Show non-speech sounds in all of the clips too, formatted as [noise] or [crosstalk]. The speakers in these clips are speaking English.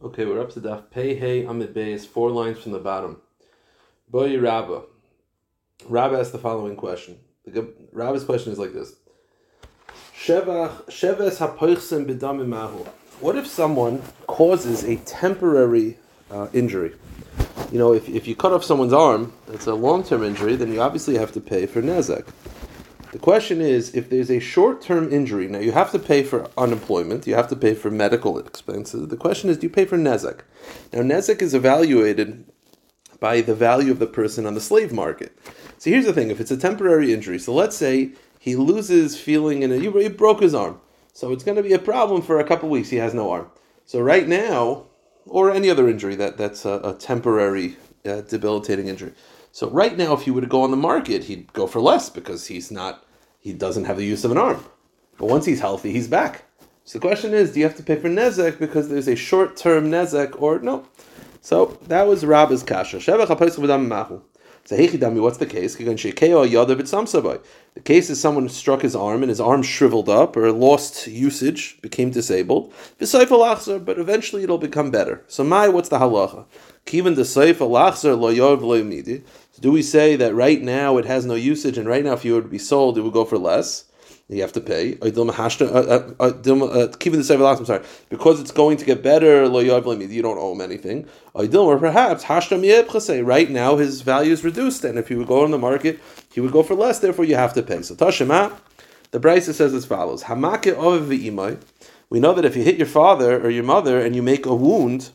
Okay, we're up to Daf Pei Hey Amid Beis, four lines from the bottom. Boy Rabba. Rabba asked the following question. Rabba's question is like this. Sheves. What if someone causes a temporary uh, injury? You know, if, if you cut off someone's arm, it's a long-term injury, then you obviously have to pay for nezek. The question is, if there's a short-term injury, now you have to pay for unemployment, you have to pay for medical expenses. The question is, do you pay for nezek? Now, nezek is evaluated by the value of the person on the slave market. So here's the thing: if it's a temporary injury, so let's say he loses feeling in it, he broke his arm, so it's going to be a problem for a couple weeks. He has no arm. So right now, or any other injury that that's a, a temporary uh, debilitating injury. So right now, if he were to go on the market, he'd go for less because he's not, he doesn't have the use of an arm. But once he's healthy, he's back. So the question is, do you have to pay for nezek because there's a short-term nezek or no? So that was Rabba's kasha. So Hechidami, what's the case? The case is someone struck his arm and his arm shriveled up or lost usage, became disabled. But eventually it'll become better. So my, what's the halacha? Kivan lo Do we say that right now it has no usage and right now if you were to be sold it would go for less? You have to pay. Uh, uh, uh, keeping the seven I'm sorry, because it's going to get better. You don't owe him anything. Or perhaps right now his value is reduced, and if he would go on the market, he would go for less. Therefore, you have to pay. So Tashema, the Brisa says as follows: Hamake We know that if you hit your father or your mother and you make a wound,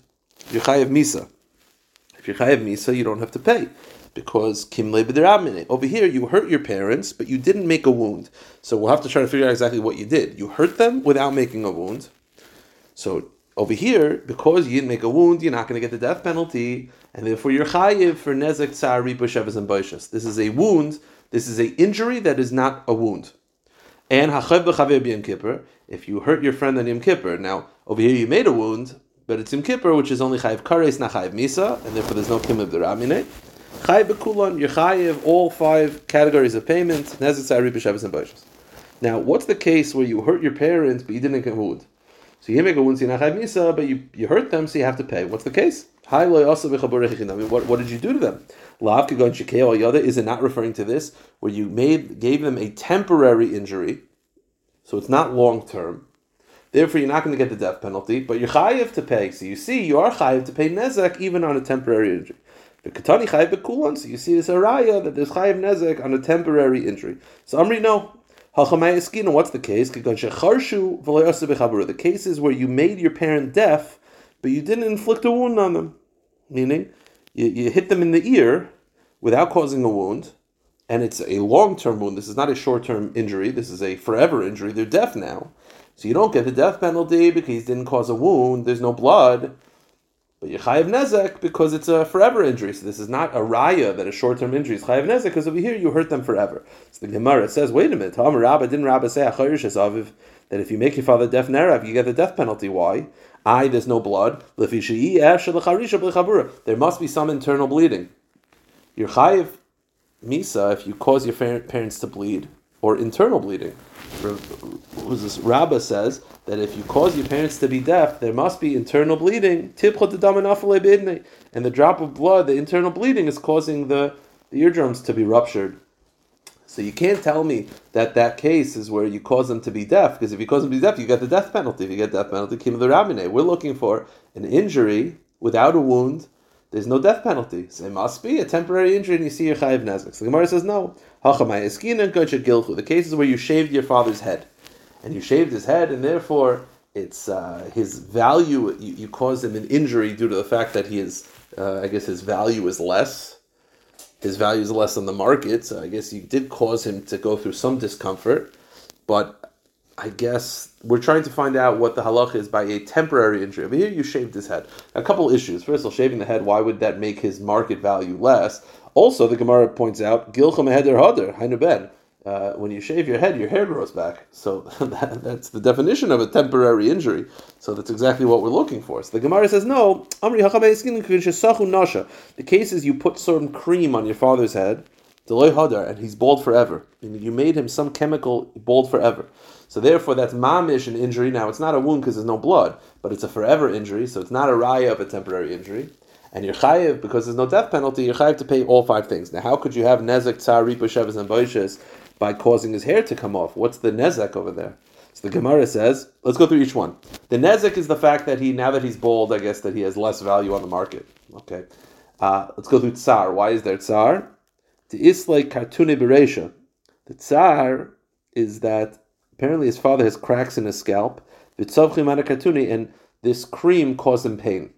you're chayav misa. If you're chayav misa, you don't have to pay because kim Over here, you hurt your parents, but you didn't make a wound. So we'll have to try to figure out exactly what you did. You hurt them without making a wound. So over here, because you didn't make a wound, you're not going to get the death penalty, and therefore you're chayiv for nezek tsari b'shevas and boishas. This is a wound. This is a injury that is not a wound. And hachav b'chaver b'yom kippur. If you hurt your friend on yom kippur, now over here you made a wound, but it's yom kippur, which is only chayiv kares, not chayiv misa, and therefore there's no kim of the ramine. Chayiv b'kulon, you're all five categories of payment, nezek tsari b'shevas and boishas. Now, what's the case where you hurt your parents but you didn't a wound? So you make a wound, misa, but you, you hurt them, so you have to pay. What's the case? What, what did you do to them? Is it not referring to this, where you made gave them a temporary injury, so it's not long term. Therefore, you're not going to get the death penalty, but you're chayiv to pay. So you see, you are chayiv to pay nezek even on a temporary injury. The katani chayiv bekulon. So you see this araya that there's chayiv nezek on a temporary injury. So Amri, no, What's the case? The case is where you made your parent deaf, but you didn't inflict a wound on them. Meaning, you, you hit them in the ear without causing a wound, and it's a long term wound. This is not a short term injury, this is a forever injury. They're deaf now. So you don't get the death penalty because you didn't cause a wound, there's no blood. But you chayiv nezek because it's a forever injury. So this is not a raya that a short term injury is chayiv nezek because over here you hurt them forever. So the Gemara says, wait a minute, Tom Rabba didn't Rabba say aviv that if you make your father deaf nerav, you get the death penalty. Why? I there's no blood. There must be some internal bleeding. Your chayiv misa if you cause your parents to bleed or internal bleeding. Rabbah says that if you cause your parents to be deaf, there must be internal bleeding. And the drop of blood, the internal bleeding, is causing the, the eardrums to be ruptured. So you can't tell me that that case is where you cause them to be deaf, because if you cause them to be deaf, you get the death penalty. If you get death penalty, kim the rabine. We're looking for an injury without a wound. There's no death penalty. So it must be a temporary injury, and you see your chayiv nezek. So the Gemara says no. The cases where you shaved your father's head and you shaved his head, and therefore it's uh, his value. You, you caused him an injury due to the fact that he is, uh, I guess, his value is less. His value is less on the market, so I guess you did cause him to go through some discomfort. But I guess we're trying to find out what the halach is by a temporary injury. Over here, you shaved his head. A couple issues. First of all, shaving the head. Why would that make his market value less? Also, the Gemara points out, Gilcham heder hader, hainu uh, when you shave your head, your hair grows back. So [laughs] that, that's the definition of a temporary injury. So that's exactly what we're looking for. So the Gemara says, no, the case is you put some cream on your father's head, and he's bald forever. And You made him some chemical bald forever. So therefore, that's mamish an injury. Now it's not a wound because there's no blood, but it's a forever injury. So it's not a raya of a temporary injury. And you're chayiv because there's no death penalty. You're chayiv to pay all five things. Now, how could you have nezek, tsar, ripa, and boishes by causing his hair to come off? What's the nezek over there? So the Gemara says, let's go through each one. The nezek is the fact that he now that he's bald, I guess that he has less value on the market. Okay, uh, let's go through tsar. Why is there tsar? The islay kartune beresha. The tsar is that apparently his father has cracks in his scalp. And this cream caused him pain.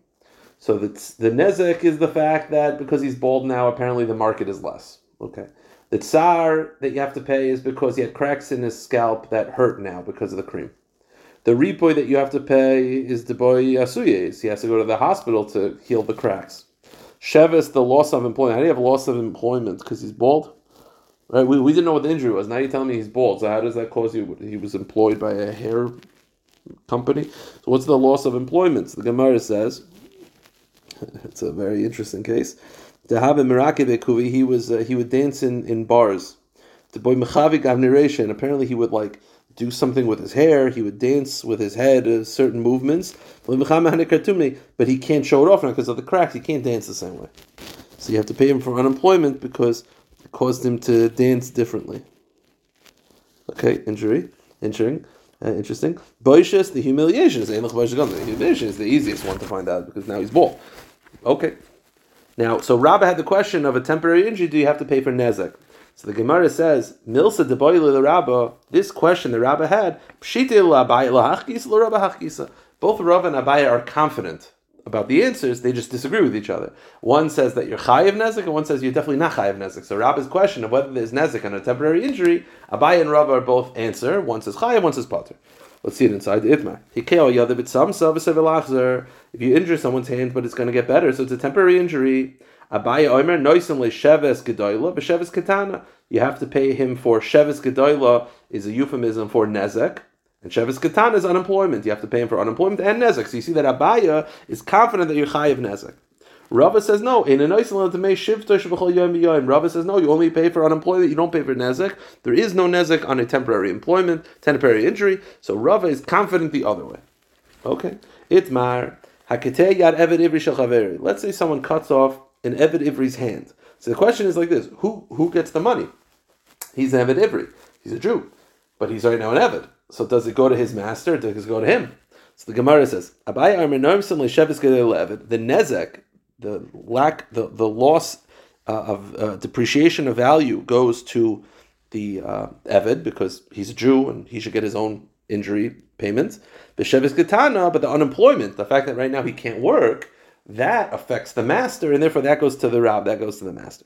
So the, the nezek is the fact that because he's bald now, apparently the market is less. Okay. The tsar that you have to pay is because he had cracks in his scalp that hurt now because of the cream. The ripoy that you have to pay is the boy asuyes. He has to go to the hospital to heal the cracks. Shevis, the loss of employment. How do you have loss of employment because he's bald? Right? We, we didn't know what the injury was. Now you're telling me he's bald. So how does that cause you? He was employed by a hair company. So what's the loss of employment? So the Gemara says [laughs] it's a very interesting case. To have a Mirakibekuvi, he was uh, he would dance in, in bars. The boy Mechavik Avniration, apparently he would like do something with his hair, he would dance with his head, uh, certain movements. But he can't show it off now because of the cracks. He can't dance the same way. So you have to pay him for unemployment because caused him to dance differently. Okay, injury, injuring. Uh, interesting. Boishas, the humiliation is the humiliation is the easiest one to find out because now he's bald. Okay. Now, so Rabbah had the question of a temporary injury. Do you have to pay for nezek? So the Gemara says, Milsa de the Rabbah. This question the Rabbah had, Both Rav and Abaye are confident about the answers. They just disagree with each other. One says that you're chayiv nezek, and one says you're definitely not chayiv nezek. So Rabbah's question of whether there's nezek on a temporary injury, Abaye and Rav are both answer. One says chayiv, one says pater. Let's see it inside the itmar. If you injure someone's hand, but it's going to get better, so it's a temporary injury. Abaye Omer Noisim Sheves Gedoyla B'Sheves Katana. You have to pay him for Sheves Gedoyla is a euphemism for Nezek. And Sheves Katana is unemployment. You have to pay him for unemployment and Nezek. So you see that Abaye is confident that you're Chayiv Nezek. Rava says no. In a nice Rava says no. You only pay for unemployment. You don't pay for nezek. There is no nezek on a temporary employment, temporary injury. So Rava is confident the other way. Okay. Itmar haketei yad eved ivri Let's say someone cuts off an eved ivri's hand. So the question is like this: Who who gets the money? He's an eved ivri. He's a Jew, but he's right now an eved. So does it go to his master? Does it go to him? So the Gemara says, The nezek the lack, the, the loss uh, of uh, depreciation of value goes to the uh, Eved because he's a Jew and he should get his own injury payments. B'shevis Katana, but the unemployment, the fact that right now he can't work, that affects the master, and therefore that goes to the Rab, that goes to the master.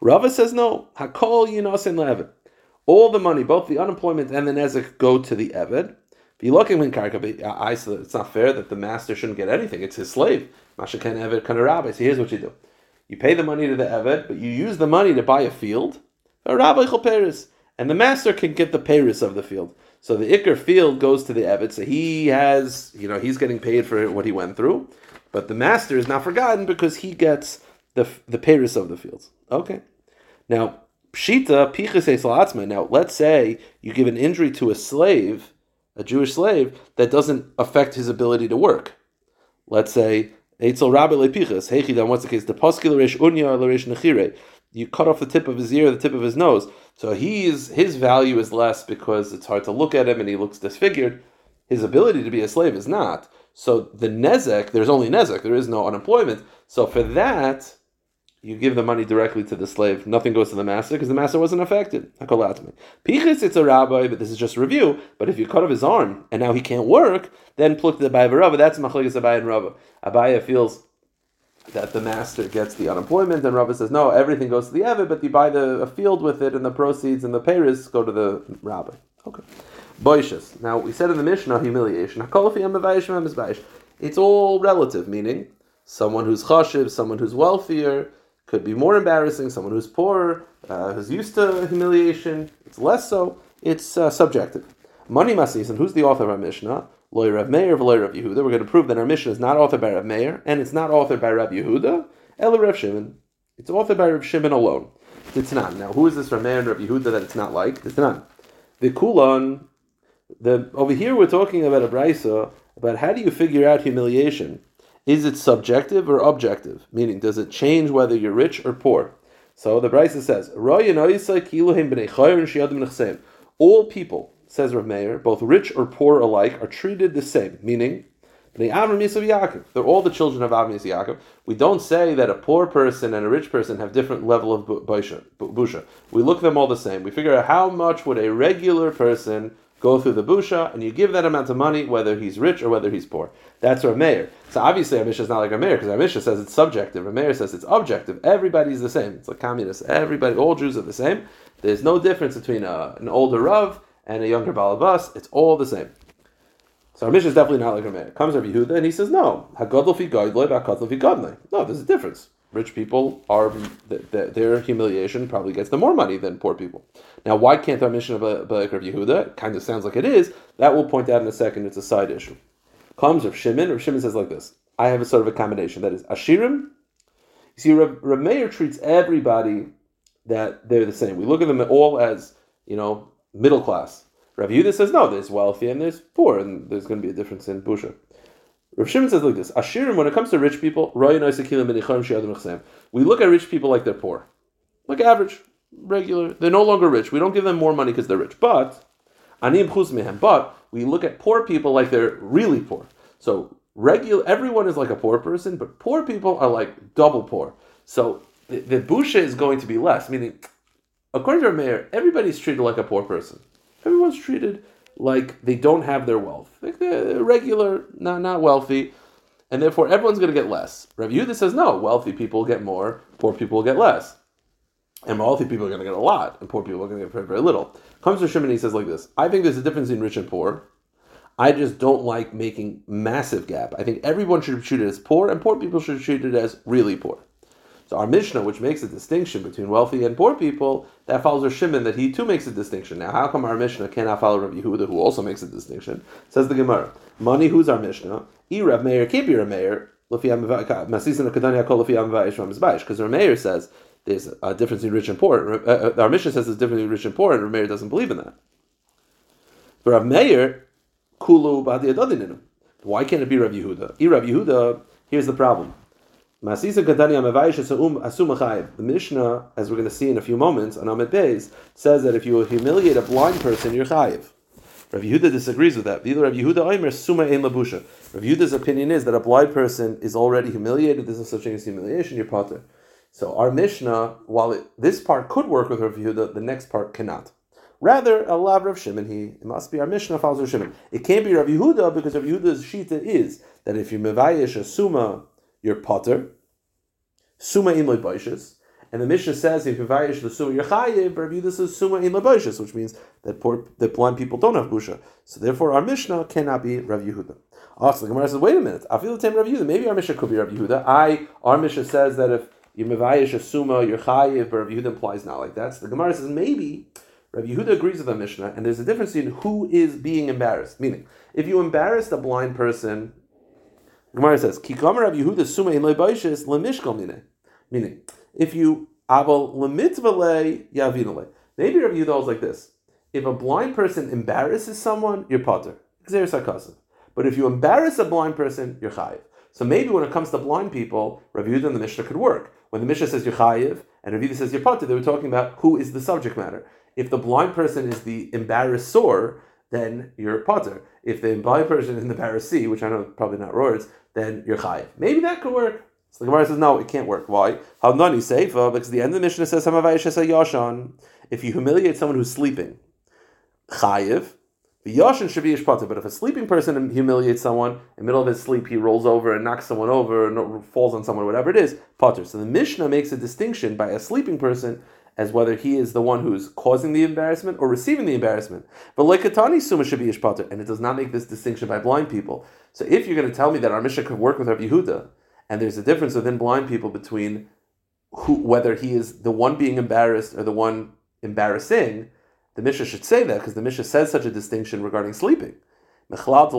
Rava says no. Hakol yinosin le'eved. All the money, both the unemployment and the nezek, go to the Eved. Uh, it's not fair that the master shouldn't get anything. It's his slave. Mashakan Eved Kanarabai. So here's what you do. You pay the money to the Eved, but you use the money to buy a field. a rabbi paris, And the master can get the Paris of the field. So the Iker field goes to the Eved. So he has, you know, he's getting paid for what he went through. But the master is not forgotten because he gets the the Paris of the fields. Okay. Now, Pshita, Pichas Now, let's say you give an injury to a slave, a Jewish slave, that doesn't affect his ability to work. Let's say Eitzel Rabbi Lepichas. Hechi, then what's the case? The Poskil Unya L'Reish Nechire. You cut off the tip of his ear, the tip of his nose. So he's his value is less because it's hard to look at him and he looks disfigured. His ability to be a slave is not. So the nezek, there's only nezek, there is no unemployment. So for that, you give the money directly to the slave. Nothing goes to the master because the master wasn't affected. Pichis, it's a rabbi, but this is just review. But if you cut off his arm and now he can't work, then pluk the Abaye Rava. That's Machlekes Abaye and Rava. Abaye feels that the master gets the unemployment, and Rava says no, everything goes to the Eved, but you buy the a field with it, and the proceeds and the payers go to the rabbi. Okay. Boishas. Now we said in the Mishnah humiliation. It's all relative, meaning someone who's chashiv, someone who's wealthier could be more embarrassing. Someone who's poor, uh, who's used to humiliation, it's less so. It's uh, subjective. Money masis, and who's the author of our Mishnah? Loy Rav Meir, lawyer Rav Yehuda. We're going to prove that our Mishnah is not authored by Rav Meir, and it's not authored by Rav Yehuda, Ela Rav Shimon. It's authored by Rav Shimon alone. Not. Now, who is this Rav Meir and Rav Yehuda that it's not like? Not. The Kulon, The over here we're talking about a brisa about how do you figure out humiliation? Is it subjective or objective? Meaning, does it change whether you're rich or poor? So the brisa says, all people, says Rav Meir, both rich or poor alike, are treated the same. Meaning, they're all the children of Avram Yaakov. We don't say that a poor person and a rich person have different level of busha. We look them all the same. We figure out how much would a regular person go through the busha, and you give that amount of money whether he's rich or whether he's poor. That's Meir. So obviously, our Mishnah is not like Meir because our Mishnah says it's subjective. Meir says it's objective. Everybody's the same. It's like communists. Everybody, all Jews are the same. There's no difference between a, uh, an older Rav and a younger Balabas. It's all the same. So our Mishnah is definitely not like Meir. Comes Rabbi Yehuda and he says, no, No, there's a difference rich people are their humiliation probably gets them more money than poor people. Now, why can't our Mishnah of Balak Rav Yehuda? Kind of sounds like it is. That we'll point out in a second. It's a side issue. Comes Rav Shimon. Rav Shimon says like this. I have a sort of a combination. That is Ashirim. You see, Rav, Rav Meir treats everybody that they're the same. We look at them all as, you know, middle class. Rav Yehuda says, no, there's wealthy and there's poor, and there's going to be a difference in Busha. Rav Shimon says like this: Ashirim, when it comes to rich people, we look at rich people like they're poor, like average, regular. They're no longer rich. We don't give them more money because they're rich. But but we look at poor people like they're really poor. So regular, everyone is like a poor person, but poor people are like double poor. So the, the busha is going to be less. Meaning, according to our Meir, everybody's treated like a poor person. Everyone's treated like they don't have their wealth. Like they're regular, not, not wealthy, and therefore everyone's going to get less. Rav Yehuda says, no, wealthy people get more, poor people get less. And wealthy people are going to get a lot, and poor people are going to get very, very little. Comes to Shimon, he says like this I think there's a difference in rich and poor. I just don't like making massive gap. I think everyone should be treated as poor, and poor people should be treated as really poor. So our Mishnah, which makes a distinction between wealthy and poor people, that follows our Shimon that he too makes a distinction. Now, how come our Mishnah cannot follow Rav Yehuda, who also makes a distinction? Says the Gemara, money who's our Mishnah? E Rav Meir be Rav Meir. Because Rav Meir says there's a difference in rich and poor. Uh, uh, our Mishnah says there's a difference in rich and poor, and Rav Meir doesn't believe in that. But Rav Meir, kulu Why can't it be Rav Yehuda? E Rav Yehuda, here's the problem. The Mishnah, as we're going to see in a few moments on Amid Beis, says that if you humiliate a blind person, you're chayiv. Rav Yehuda disagrees with that. Rav Yehuda suma labusha. Rav Yehuda's opinion is that a blind person is already humiliated. There's no such thing as humiliation. You're potter. So our Mishnah, while it, this part could work with Rav Yehuda, the next part cannot. Rather, a lav Rav Shimon, he it must be our Mishnah follows Rav Shimon. It can't be Rav Yehuda because Rav Yehuda's shita is that if you mevayish a suma your potter. Suma in baishas. And the Mishnah says if you vayish the suma chayiv, Rav Yehuda says suma in baishas, which means that poor that blind people don't have busha. So therefore, our Mishnah cannot be Rav Yehuda. Also, the Gemara says, wait a minute, I feel the same Rav Yehuda. Maybe our Mishnah could be Rav Yehuda. I our Mishnah says that if you mevayish a suma, you're chayiv, but Rav Yehuda implies not like that. So the Gemara says maybe. Rav Yehuda agrees with the Mishnah, and there's a difference in who is being embarrassed. Meaning, if you embarrass a blind person Gemara says, "Kikamer Rav Yehuda Suma in Leibashis lemishkal mine." Meaning, if you aval lemitzvale yavinale. Maybe Rav Yehuda was like this: If a blind person embarrasses someone, you're potter. But if you embarrass a blind person, you're chayiv. So maybe when it comes to blind people, Rav Yehuda and the Mishnah could work. When the Mishnah says you're chayiv and Rav Yehuda says potter, they were talking about who is the subject matter. If the blind person is the embarrassor, then you're potter. If the blind person is the Parasi, which I know is probably not words, then you're chayiv. Maybe that could work. So the Gemara says, no, it can't work. Why? How nani seifa? Because the end of the Mishnah says, yashan. If you humiliate someone who's sleeping, chayiv. The yashan should be. But if a sleeping person humiliates someone in the middle of his sleep, he rolls over and knocks someone over and falls on someone, whatever it is, potter. So the Mishnah makes a distinction by a sleeping person as whether he is the one who's causing the embarrassment or receiving the embarrassment. But like Katani Suma should be and it does not make this distinction by blind people. So if you're going to tell me that our Mishnah could work with Rabbi Yehuda, and there's a difference within blind people between who, whether he is the one being embarrassed or the one embarrassing, the Mishnah should say that because the Mishnah says such a distinction regarding sleeping. Rather,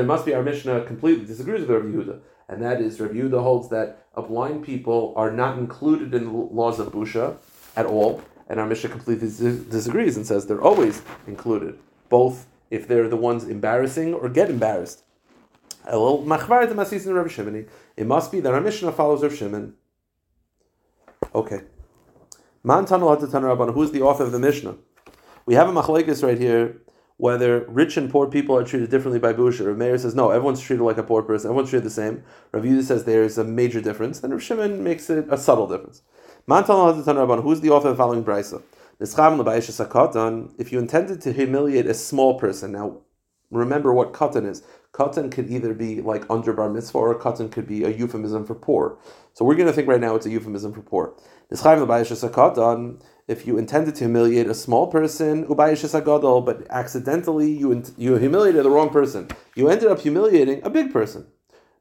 it must be our Mishnah completely disagrees with Rabbi Yehuda and that is Rabbi Yehuda holds that a blind people are not included in the laws of busha at all, And our Mishnah completely disagrees and says they're always included, both if they're the ones embarrassing or get embarrassed. It must be that our Mishnah follows Rav Shimon. Okay. Man Who's the author of the Mishnah? We have a machlekes right here whether rich and poor people are treated differently by Busha. Rav Meir says no, everyone's treated like a poor person, everyone's treated the same. Rav Yehuda says there's a major difference, and Rav Shimon makes it a subtle difference. Who's the author of the following brisa? If you intended to humiliate a small person, now remember what katan is. Katan could either be like under bar mitzvah or katan could be a euphemism for poor. So we're going to think right now it's a euphemism for poor. If you intended to humiliate a small person, but accidentally you, you humiliated the wrong person, you ended up humiliating a big person.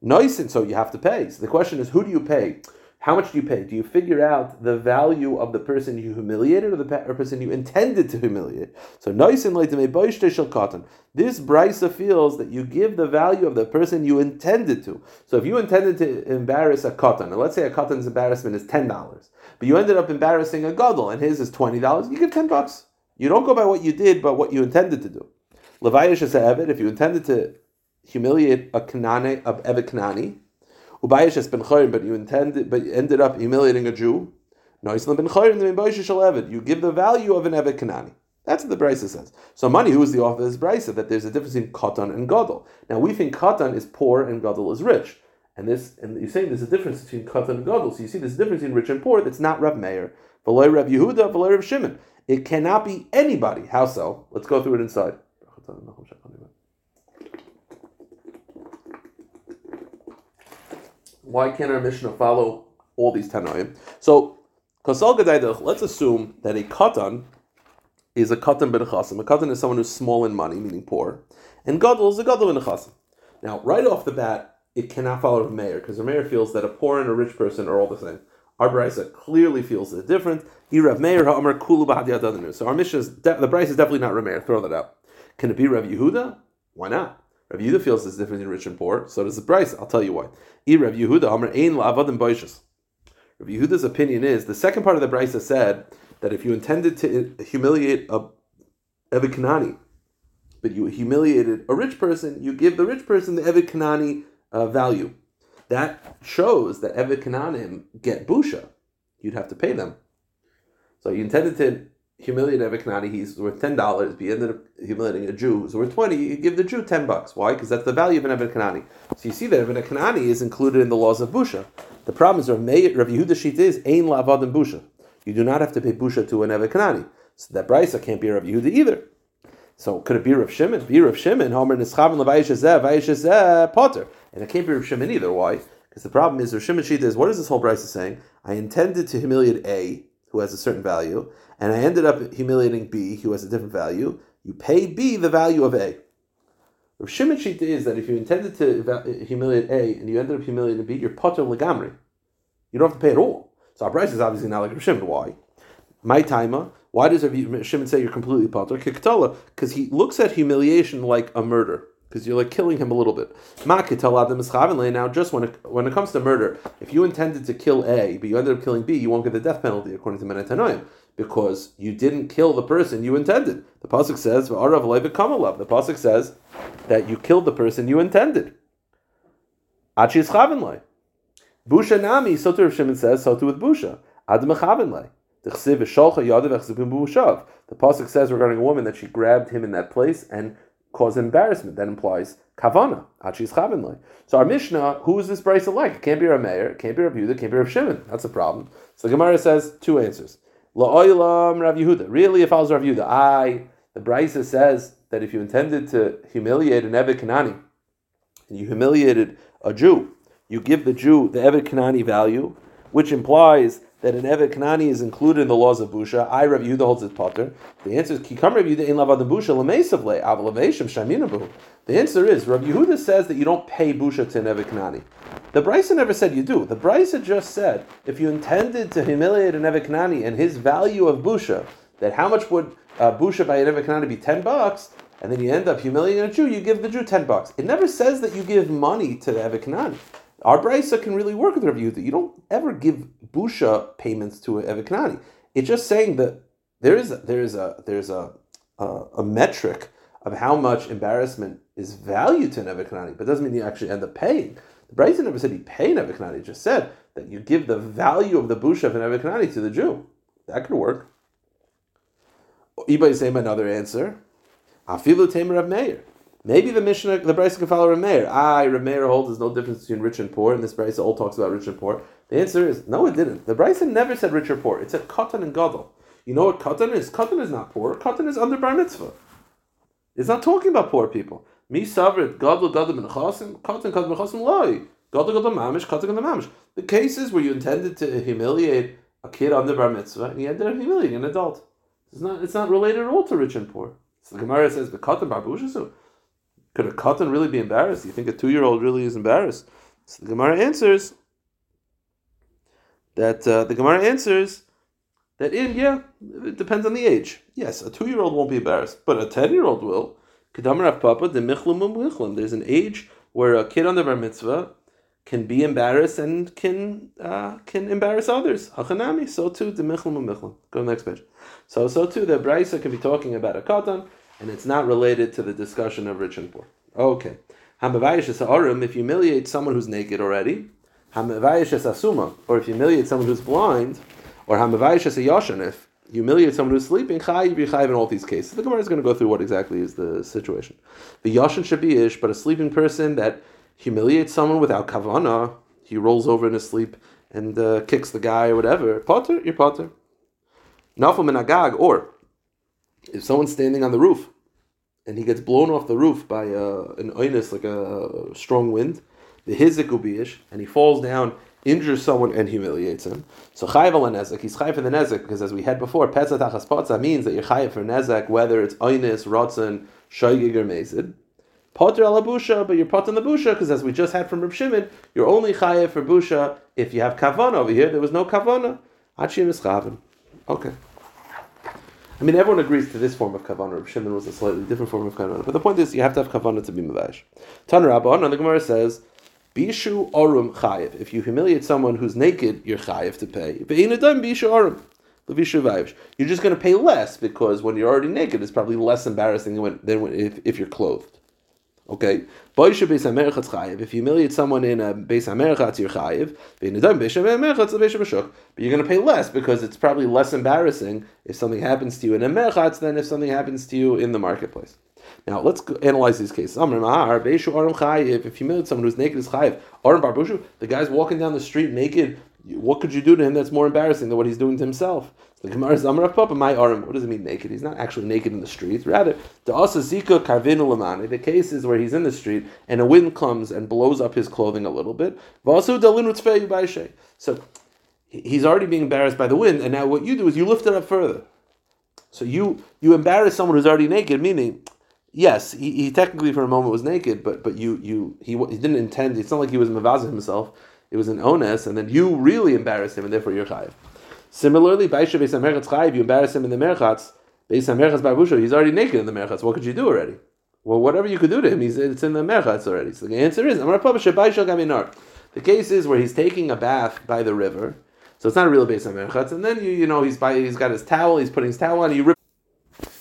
Nice, and so you have to pay. So the question is, who do you pay? How much do you pay? Do you figure out the value of the person you humiliated or the person you intended to humiliate? So nice and light This brisa feels that you give the value of the person you intended to. So if you intended to embarrass a katan, and let's say a katan's embarrassment is ten dollars, but you ended up embarrassing a gadol and his is twenty dollars, you give ten bucks. You don't go by what you did, but what you intended to do. Levayish is a if you intended to humiliate a kanane, a Evet Kanani, Ubayish has been chayim, but you intended, but you ended up humiliating a Jew. No, he's been chayim. The You give the value of an Evet Kanani. That's what the Brisa says. So money, who is the author of this Brisa? That there's a difference between Katan and Gadol. Now we think Katan is poor and Gadol is rich. And this, and you're saying there's a difference between Katan and Gadol. So you see a difference between rich and poor that's not Rav Meir. V'loy Rav Yehuda, v'loy Rav Shimon. It cannot be anybody. How so? Let's go through it inside. Why can't our Mishnah follow all these Tanoim? So, let's assume that a katan is a katan ben chasim. A katan is someone who's small in money, meaning poor, and gadol is a gadol ben chasim. Now, right off the bat, it cannot follow the Meir because the Meir feels that a poor and a rich person are all the same. Our brisa clearly feels the difference. So our Mishnah is de- the brisa is definitely not Rav Meir. Throw that out. Can it be Rav Yehuda? Why not? Rav Yehuda feels there's difference in rich and poor, so does the price. I'll tell you why. Rav Yehuda Amr Ein La'avadim Boishas. Rav Yehuda's opinion is the second part of the brisa said that if you intended to humiliate a Kanani, but you humiliated a rich person, you give the rich person the Evet Kanani uh, value. That shows that Kananim get busha. You'd have to pay them. So you intended to humiliate Eviknani, he's worth ten dollars, he ended up humiliating a Jew who's worth twenty, you give the Jew ten bucks. Why? Because that's the value of an Eviknani. So you see that Eviknani is included in the laws of Busha. The problem is Rav, Yehuda Shit is Ein Lavadim Busha. You do not have to pay Busha to an Eviknani. So that Brisa can't be Rav Yehuda either. So could it be Rav Shimon? Be Rav Shimon, Homer Nischavin Levayish Potter. And it can't be Rav Shimon either. Why? Because the problem is Rav Shimon Shita is what is this whole Brisa saying? I intended to humiliate A, who has a certain value, and I ended up humiliating B, who has a different value, you pay B the value of A. Rav Shimon Shita is that if you intended to humiliate A and you ended up humiliating B, you're potter legamri. You don't have to pay at all. So our price is obviously not like Rav Shimon. Why? My timer. Why does Rav Shimon say you're completely potter? Because he looks at humiliation like a murder because you're like killing him a little bit. Now, just when it, when it comes to murder, if you intended to kill A, but you ended up killing B, you won't get the death penalty according to Menetanoim because you didn't kill the person you intended. The pasuk says, "The pasuk says that you killed the person you intended. Busha nami, so to Shimon says, so with Busha. The pasuk says regarding a woman that she grabbed him in that place and cause embarrassment. That implies kavana. Achis chavinlei. So our Mishnah, who is this brisa like? It can't be Rameir, it can't be Rav Yehuda, it can't be Rav Shimon. That's a problem. So Gemara says two answers. La'oilam Rav Yehuda. Really, if I was Rav Yehuda, I the brisa says that if you intended to humiliate an Evet Kanani, and you humiliated a Jew, you give the Jew the Evet Kanani value, which implies that an Evet Kanani is included in the laws of Busha. I, Rav Yehuda, holds it potter. The answer is, Kikam Rav Yehuda in Lavad Busha, Lamesavle, Avalaveshim, Shaminabu. The answer is, Rav Yehuda says that you don't pay Busha to an Evet Kanani. The Brisa never said you do. The Brisa just said, if you intended to humiliate an Evet Kanani and his value of Busha, that how much would uh, Busha by an Evet Kanani be 10 bucks, and then you end up humiliating a Jew, you give the Jew 10 bucks. It never says that you give money to the Evet Kanani. Our brisa can really work with Rav Yehuda. You don't ever give busha payments to a Eviknani. It's just saying that there is a, there is a there's a, a a metric of how much embarrassment is valued to an Kanani, but doesn't mean you actually end up paying. The Brisa never said you pay an Kanani, just said that you give the value of the busha of an Kanani to the Jew. That could work. Abaye same another answer. Afilu Tamer of Meir. Maybe the Mishnah, the Brisa can follow Rameir. Ah, Rameir holds there's no difference between rich and poor, and this Brisa all talks about rich and poor. The answer is no, it didn't. The Brisa never said rich or poor. It said katan and gadol. You know what katan is? Katan is not poor. Katan is under bar mitzvah. It's not talking about poor people. Mi savrit gadol gadol min chasim katan katan min chasim loy gadol gadol mamish katan gadol mamish. The cases where you intended to humiliate a kid under bar mitzvah and you ended up humiliating an adult. It's not. It's not related at all to rich and poor. So the Gemara says the katan barbushasu. Could a katan really be embarrassed? You think a two-year-old really is embarrassed? So the Gemara answers that uh, the Gemara answers that in yeah, it depends on the age. Yes, a two-year-old won't be embarrassed, but a ten-year-old will. There's an age where a kid on the bar mitzvah can be embarrassed and can uh, can embarrass others. Hachanami, so too the michlam Go to the next page. So so too the brisa can be talking about a katan and it's not related to the discussion of rich and poor. Okay. Hamavayish if you humiliate someone who's naked already, Hamavayish asuma, or if you humiliate someone who's blind, or Hamavayish yashan, if humiliate someone who's sleeping, chayiv chayiv in all these cases. The Gemara is going to go through what exactly is the situation. The yashan should be ish, but a sleeping person that humiliates someone without kavana, he rolls over in his sleep and uh, kicks the guy or whatever. Potter, you're potter. Nafal minagag, or if someone's standing on the roof and he gets blown off the roof by uh, an oinus, like a strong wind, the hizik ubiyish, and he falls down, injures someone, and humiliates him. So chayiv al nezek, he's chayiv for the nezek, because as we had before, petzat achas means that you're chayiv for nezek, whether it's oinus, rotzen, shoygig, or mezid. Potter ala busha, but you're pot on the busha, because as we just had from Reb Shimon, you're only chayiv for busha if you have kavana over here. There was no kavana. Achim is Okay. I mean, everyone agrees to this form of kavanah. Reb Shimon was a slightly different form of kavanah. But the point is, you have to have kavanah to be mavash. Tan Rabban, and the Gemara says, Bishu orum chayiv. If you humiliate someone who's naked, you're chayiv to pay. bishu orum. You're just going to pay less because when you're already naked, it's probably less embarrassing than, if, if you're clothed. Okay, if you humiliate someone in a base hamerchatz, you're chayiv. But you're going to pay less because it's probably less embarrassing if something happens to you in a merchatz than if something happens to you in the marketplace. Now let's analyze these cases. If you humiliate someone who's naked is chayiv. The guy's walking down the street naked. What could you do to him that's more embarrassing than what he's doing to himself? The Gemara is Amar Papa, my arm. What does it mean naked? He's not actually naked in the street. Rather, the Asa Zika Karvinu Lamani, the case is where he's in the street and a wind comes and blows up his clothing a little bit. So he's already being embarrassed by the wind, and now what you do is you lift it up further. So you you embarrass someone who's already naked, meaning yes, he, he, technically for a moment was naked, but but you you he, he didn't intend. It's not like he was mavaza himself. It was an onus, and then you really embarrassed him, and therefore you're chayiv. Similarly, Baisha Beis HaMerchatz Chayiv, you embarrass him in the Merchatz, Beis HaMerchatz Barbusha, he's already naked in the Merchatz. What could you do already? Well, whatever you could do to him, he's, it's in the Merchatz already. So the answer is, Amar Pabasha Baisha Gaminar. the case is where he's taking a bath by the river, so it's not a real Beis HaMerchatz, and then you, you know, he's by, he's got his towel, he's putting his towel on, you rip.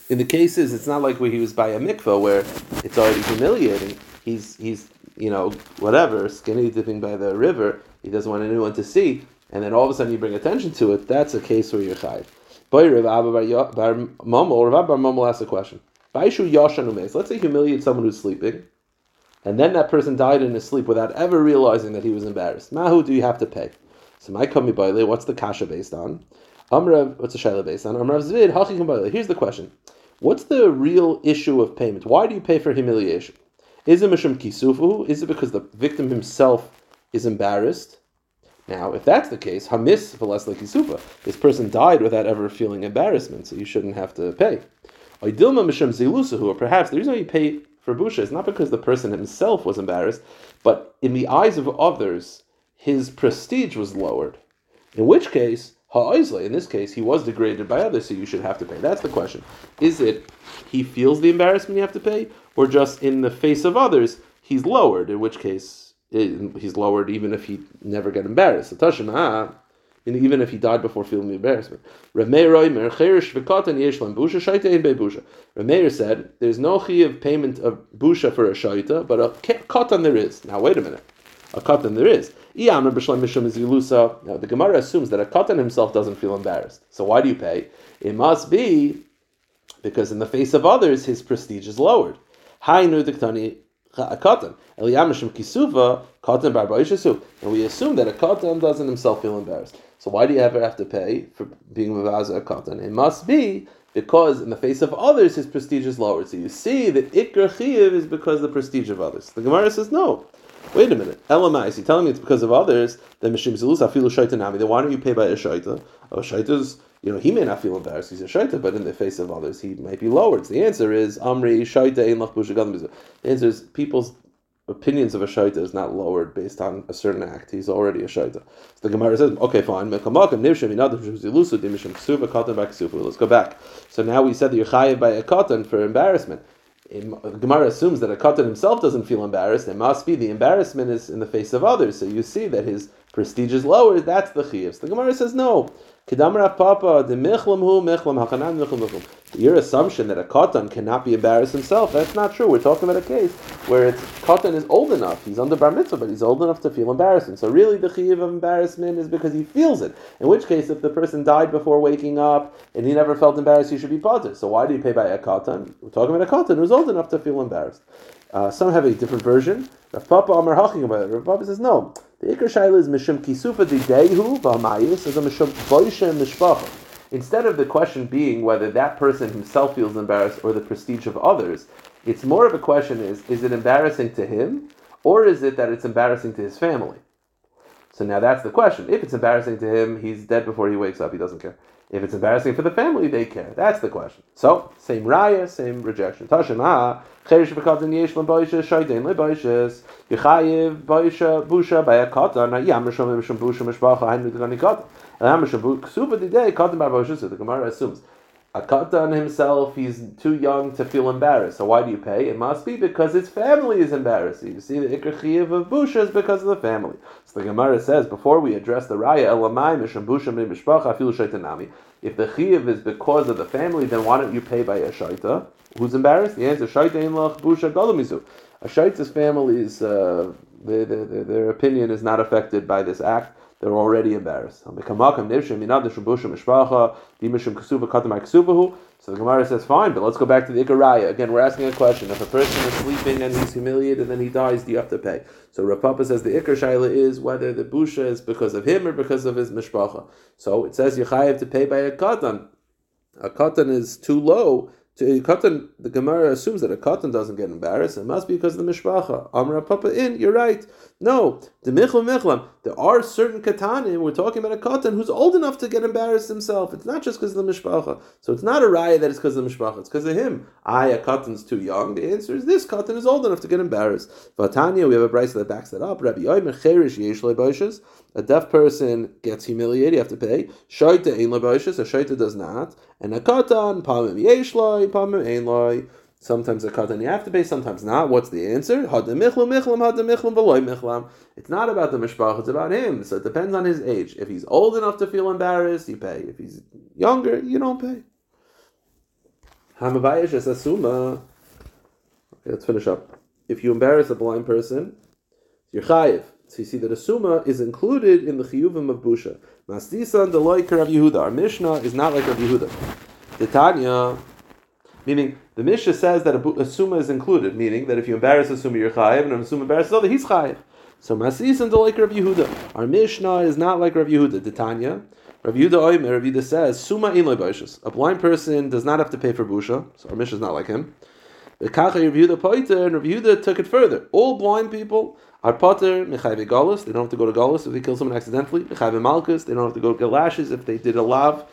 In the cases, it's not like where he was by a mikvah where it's already humiliating. He's, he's, you know, whatever, skinny dipping by the river, he doesn't want anyone to see and then all of a sudden you bring attention to it, that's a case where you're chayiv. Boy, Rav Abba Bar Momo, Rav Bar Momo asks a question. Baishu. Let's say humiliate someone who's sleeping, and then that person died in his sleep without ever realizing that he was embarrassed. Mahu, do you have to pay? So my kami baile, what's the kasha based on? Amrav, what's the shaila based on? Amrav Zvid, hachi Here's the question: What's the real issue of payment? Why do you pay for humiliation? Is it mishum kisufu? Is it because the victim himself is embarrassed? Now, if that's the case, hamis v'les lekisufa, this person died without ever feeling embarrassment, so you shouldn't have to pay. Oidilma mishum zilusahu, or perhaps the reason why you pay for busha is not because the person himself was embarrassed, but in the eyes of others, his prestige was lowered. In which case, ha'oizle, in this case, he was degraded by others, so you should have to pay. That's the question. Is it he feels the embarrassment you have to pay, or just in the face of others, he's lowered, in which case he's lowered even if he never get embarrassed. So Tashima, ah, and even if he died before feeling the embarrassment. Rameir said, there's no chi of payment of busha for a shaita, but a katan there is. Now wait a minute. A katan there is. Now the Gemara assumes that a katan himself doesn't feel embarrassed. So why do you pay? It must be because in the face of others his prestige is lowered. Katan. Eliyamishim kisuva katan bar And we assume that a katan doesn't himself feel embarrassed. So why do you ever have to pay for being mavaza a katan? It must be because in the face of others his prestige is lowered. So you see that ikra chiv is because of the prestige of others. The Gemara says no. Wait a minute. Elamai, is he telling me it's because of others? Then mishim zilus afilu shaita nami. Then why don't you pay by a shaita? A shaita's you know, he may not feel embarrassed, he's a shaita, but in the face of others, he might be lowered. So the answer is, Amri shaita ein lach The answer is, people's opinions of a shaita is not lowered based on a certain act. He's already a shaita. So the Gemara says, okay, fine. Let's go back. So now we said that you're chayiv by a katan for embarrassment. Gemara assumes that a katan himself doesn't feel embarrassed. It must be the embarrassment is in the face of others. So you see that his prestige is lowered. That's the chiyuv. So the Gemara says no. Papa. Your assumption that a katan cannot be embarrassed himself, that's not true. We're talking about a case where it's katan is old enough. He's under bar mitzvah, but he's old enough to feel embarrassing. So really the chiyuv of embarrassment is because he feels it. In which case, if the person died before waking up and he never felt embarrassed, he should be potter. So why do you pay by a katan? We're talking about a katan who's old enough to feel embarrassed. Uh, some have a different version. Rav Papa Amar Haching about it. Rav Papa says no. The Iker Shaila is Mishum Kisufa Didehu Ba'mayis is a Mishum Boisha Mishpacha. Instead of the question being whether that person himself feels embarrassed or the prestige of others, it's more of a question is, is it embarrassing to him or is it that it's embarrassing to his family? So now that's the question. If it's embarrassing to him, he's dead before he wakes up, he doesn't care. If it's embarrassing for the family, they care. That's the question. So, same raya, same rejection. Tashima, cherish b'katan yesh l'boishes, shaydein l'boishes, yichayiv boisha busha by a katan, na yam rishom rishom busha mishpacha, hainu t'gani katan. And yam rishom ksuva didei katan bar boishes, the Gemara assumes a katan himself, he's too young to feel embarrassed. So why do you pay? It must be because his family is embarrassed. You see, the ikr of busha is because of the family. So the Gemara says, before we address the raya, elamai misham busha mishpacha afilu shaitanami. If the chiyav is because of the family, then why don't you pay by a shaita? Who's embarrassed? The answer, shaita in lach busha galamizu. A shaita's family is, uh, their, their, their opinion is not affected by this act they're already embarrassed. So the Gemara says, fine, but let's go back to the Ikaraya. Again, we're asking a question. If a person is sleeping and he's humiliated and then he dies, do you have to pay? So Rapapa says the Ikar Shaila is whether the Busha is because of him or because of his Mishpacha. So it says you have to pay by a Katan. A Katan is too low to katan, the Gemara assumes that a katan doesn't get embarrassed. It must be because of the mishpacha. Amra papa in. You're right. No, the michlam michlam. There are certain katanim. We're talking about a katan who's old enough to get embarrassed himself. It's not just because of the mishpacha. So it's not a raya that it's because of the mishpacha. It's because of him. I a katan's too young. The answer is this katan is old enough to get embarrassed. Vatanya, we have a brisa that backs that up. Rabbi Yoimer cherish yesh A deaf person gets humiliated. You have to pay. Shaita ein lebaishas. A shaita does not. And a katan pamim yesh pamim Sometimes a katan you have to pay, sometimes not. What's the answer? It's not about the mishpach, it's about him. So it depends on his age. If he's old enough to feel embarrassed, you pay. If he's younger, you don't pay. Hamabayish is asuma. Okay, let's finish up. If you embarrass a blind person, you're chayiv. So you see that asuma is included in the chiyuvim of busha. Mastisan the loiker of Yehuda. Our Mishnah is not like Rav Yehuda. The Tanya Meaning, the Mishnah says that a, a summa is included, meaning that if you embarrass a summa, you're chayiv, and if a summa embarrasses other, he's chayiv. So masis and the like Rav Yehuda. Our Mishnah is not like Rav Yehuda. The Tanya, Rav Yehuda Oimer, Rav Yehuda says, summa in A blind person does not have to pay for busha, so our Mishnah is not like him. The Kacha Rav Yehuda Poiter, and Rav Yehuda took it further. All blind people are potter mechayve galus. They don't have to go to galus if they kill someone accidentally. Mechayve malchus. They don't have to go to lashes if they did a lav.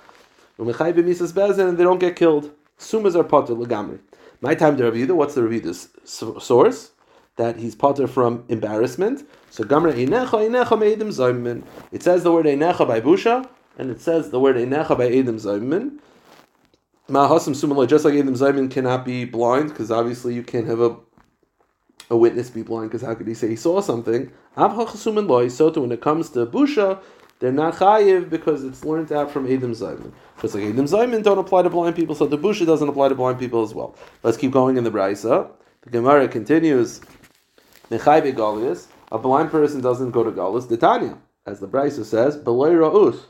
Mechayve misas bezin, and they don't get killed. Sumas are potter legamri. My time to review what's the review source? That he's potter from embarrassment. So gamra einecha einecha me'edim zaymin. It says the word einecha by busha, and it says the word einecha by edim zaymin. Ma'hasim sumaloi, just like edim zaymin cannot be blind, because obviously you can't have a a witness be blind, because how could he say he saw something? Avhachasumin loy, so when it comes to busha, they're not chayiv because it's learned out from edim zaymin. Just like edim zaymin don't apply to blind people, so the Busha doesn't apply to blind people as well. Let's keep going in the Brisa. The Gemara continues. Nechai Galias, a blind person doesn't go to Galus. Tanya, as the Brisa says, Belay Ra'us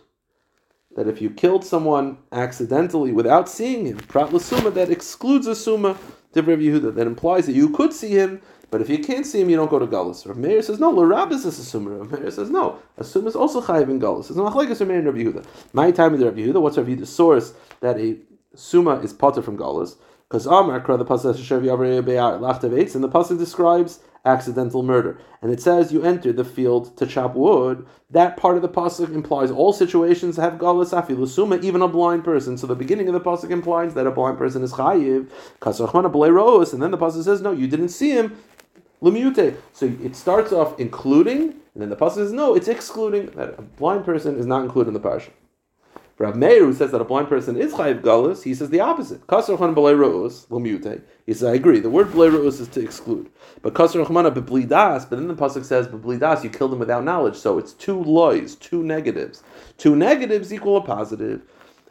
that if you killed someone accidentally without seeing him, prat that excludes a suma. That implies that you could see him, but if you can't see him, you don't go to Galus. Rav Meir says, no, Larab is a suma. Rav Meir says, no, a suma is also chayiv in Galus. It's not like a suma in Rav Yehuda. My time is Rav Yehuda. What's Rav Yehuda's source that a suma is potter from Galus? Because Amar, the pasuk and the pasuk describes accidental murder. And it says you enter the field to chop wood. That part of the pasuk implies all situations have galus afilusuma, even a blind person. So the beginning of the pasuk implies that a blind person is chayiv, kasachmana and then the pasuk says no, you didn't see him. Lemute. So it starts off including, and then the pasuk says no, it's excluding that a blind person is not included in the parsha. Rav Meir, who says that a blind person is chayiv galus, he says the opposite. Kasar chan b'lei l'mute. He says, I agree. The word b'lei is to exclude. But kasar chmana b'blidas, but then the pasuk says b'blidas, you killed him without knowledge. So it's two loys, two negatives. Two negatives equal a positive.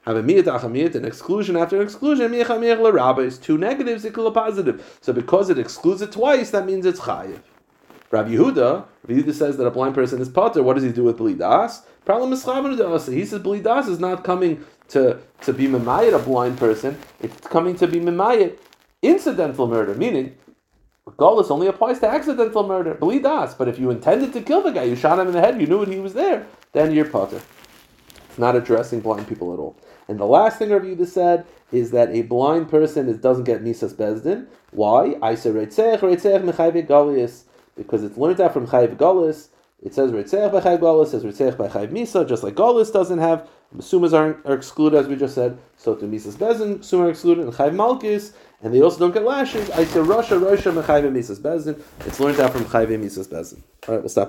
Have a miyat achamiyat, an exclusion after an exclusion, miyach is two negatives equal a positive. So because it excludes it twice, that means it's chayiv. Rabbi Yehuda, Rabbi Yehuda says that a blind person is potter. What does he do with blidas? Problem is He says blidas is not coming to, to be memayit a blind person. It's coming to be memayit incidental murder, meaning Galus only applies to accidental murder, blidas. But if you intended to kill the guy, you shot him in the head, you knew he was there, then you're potter. It's not addressing blind people at all. And the last thing Rabbi Yehuda said is that a blind person is, doesn't get misas bezdin. Why? Because it's learned out from Chayiv Golis. It says Ritzech by Chayiv Golis, says Ritzech by Chayiv Misa, just like Golis doesn't have. Sumas are, excluded, as we just said. So to Misa's Bezin, Suma are excluded, and Chayiv Malkis, and they also don't get lashes. I say Rasha, Rasha, Mechayiv Misa's Bezin. It's learned out from Chayiv Misa's Bezin. All right, we'll stop here.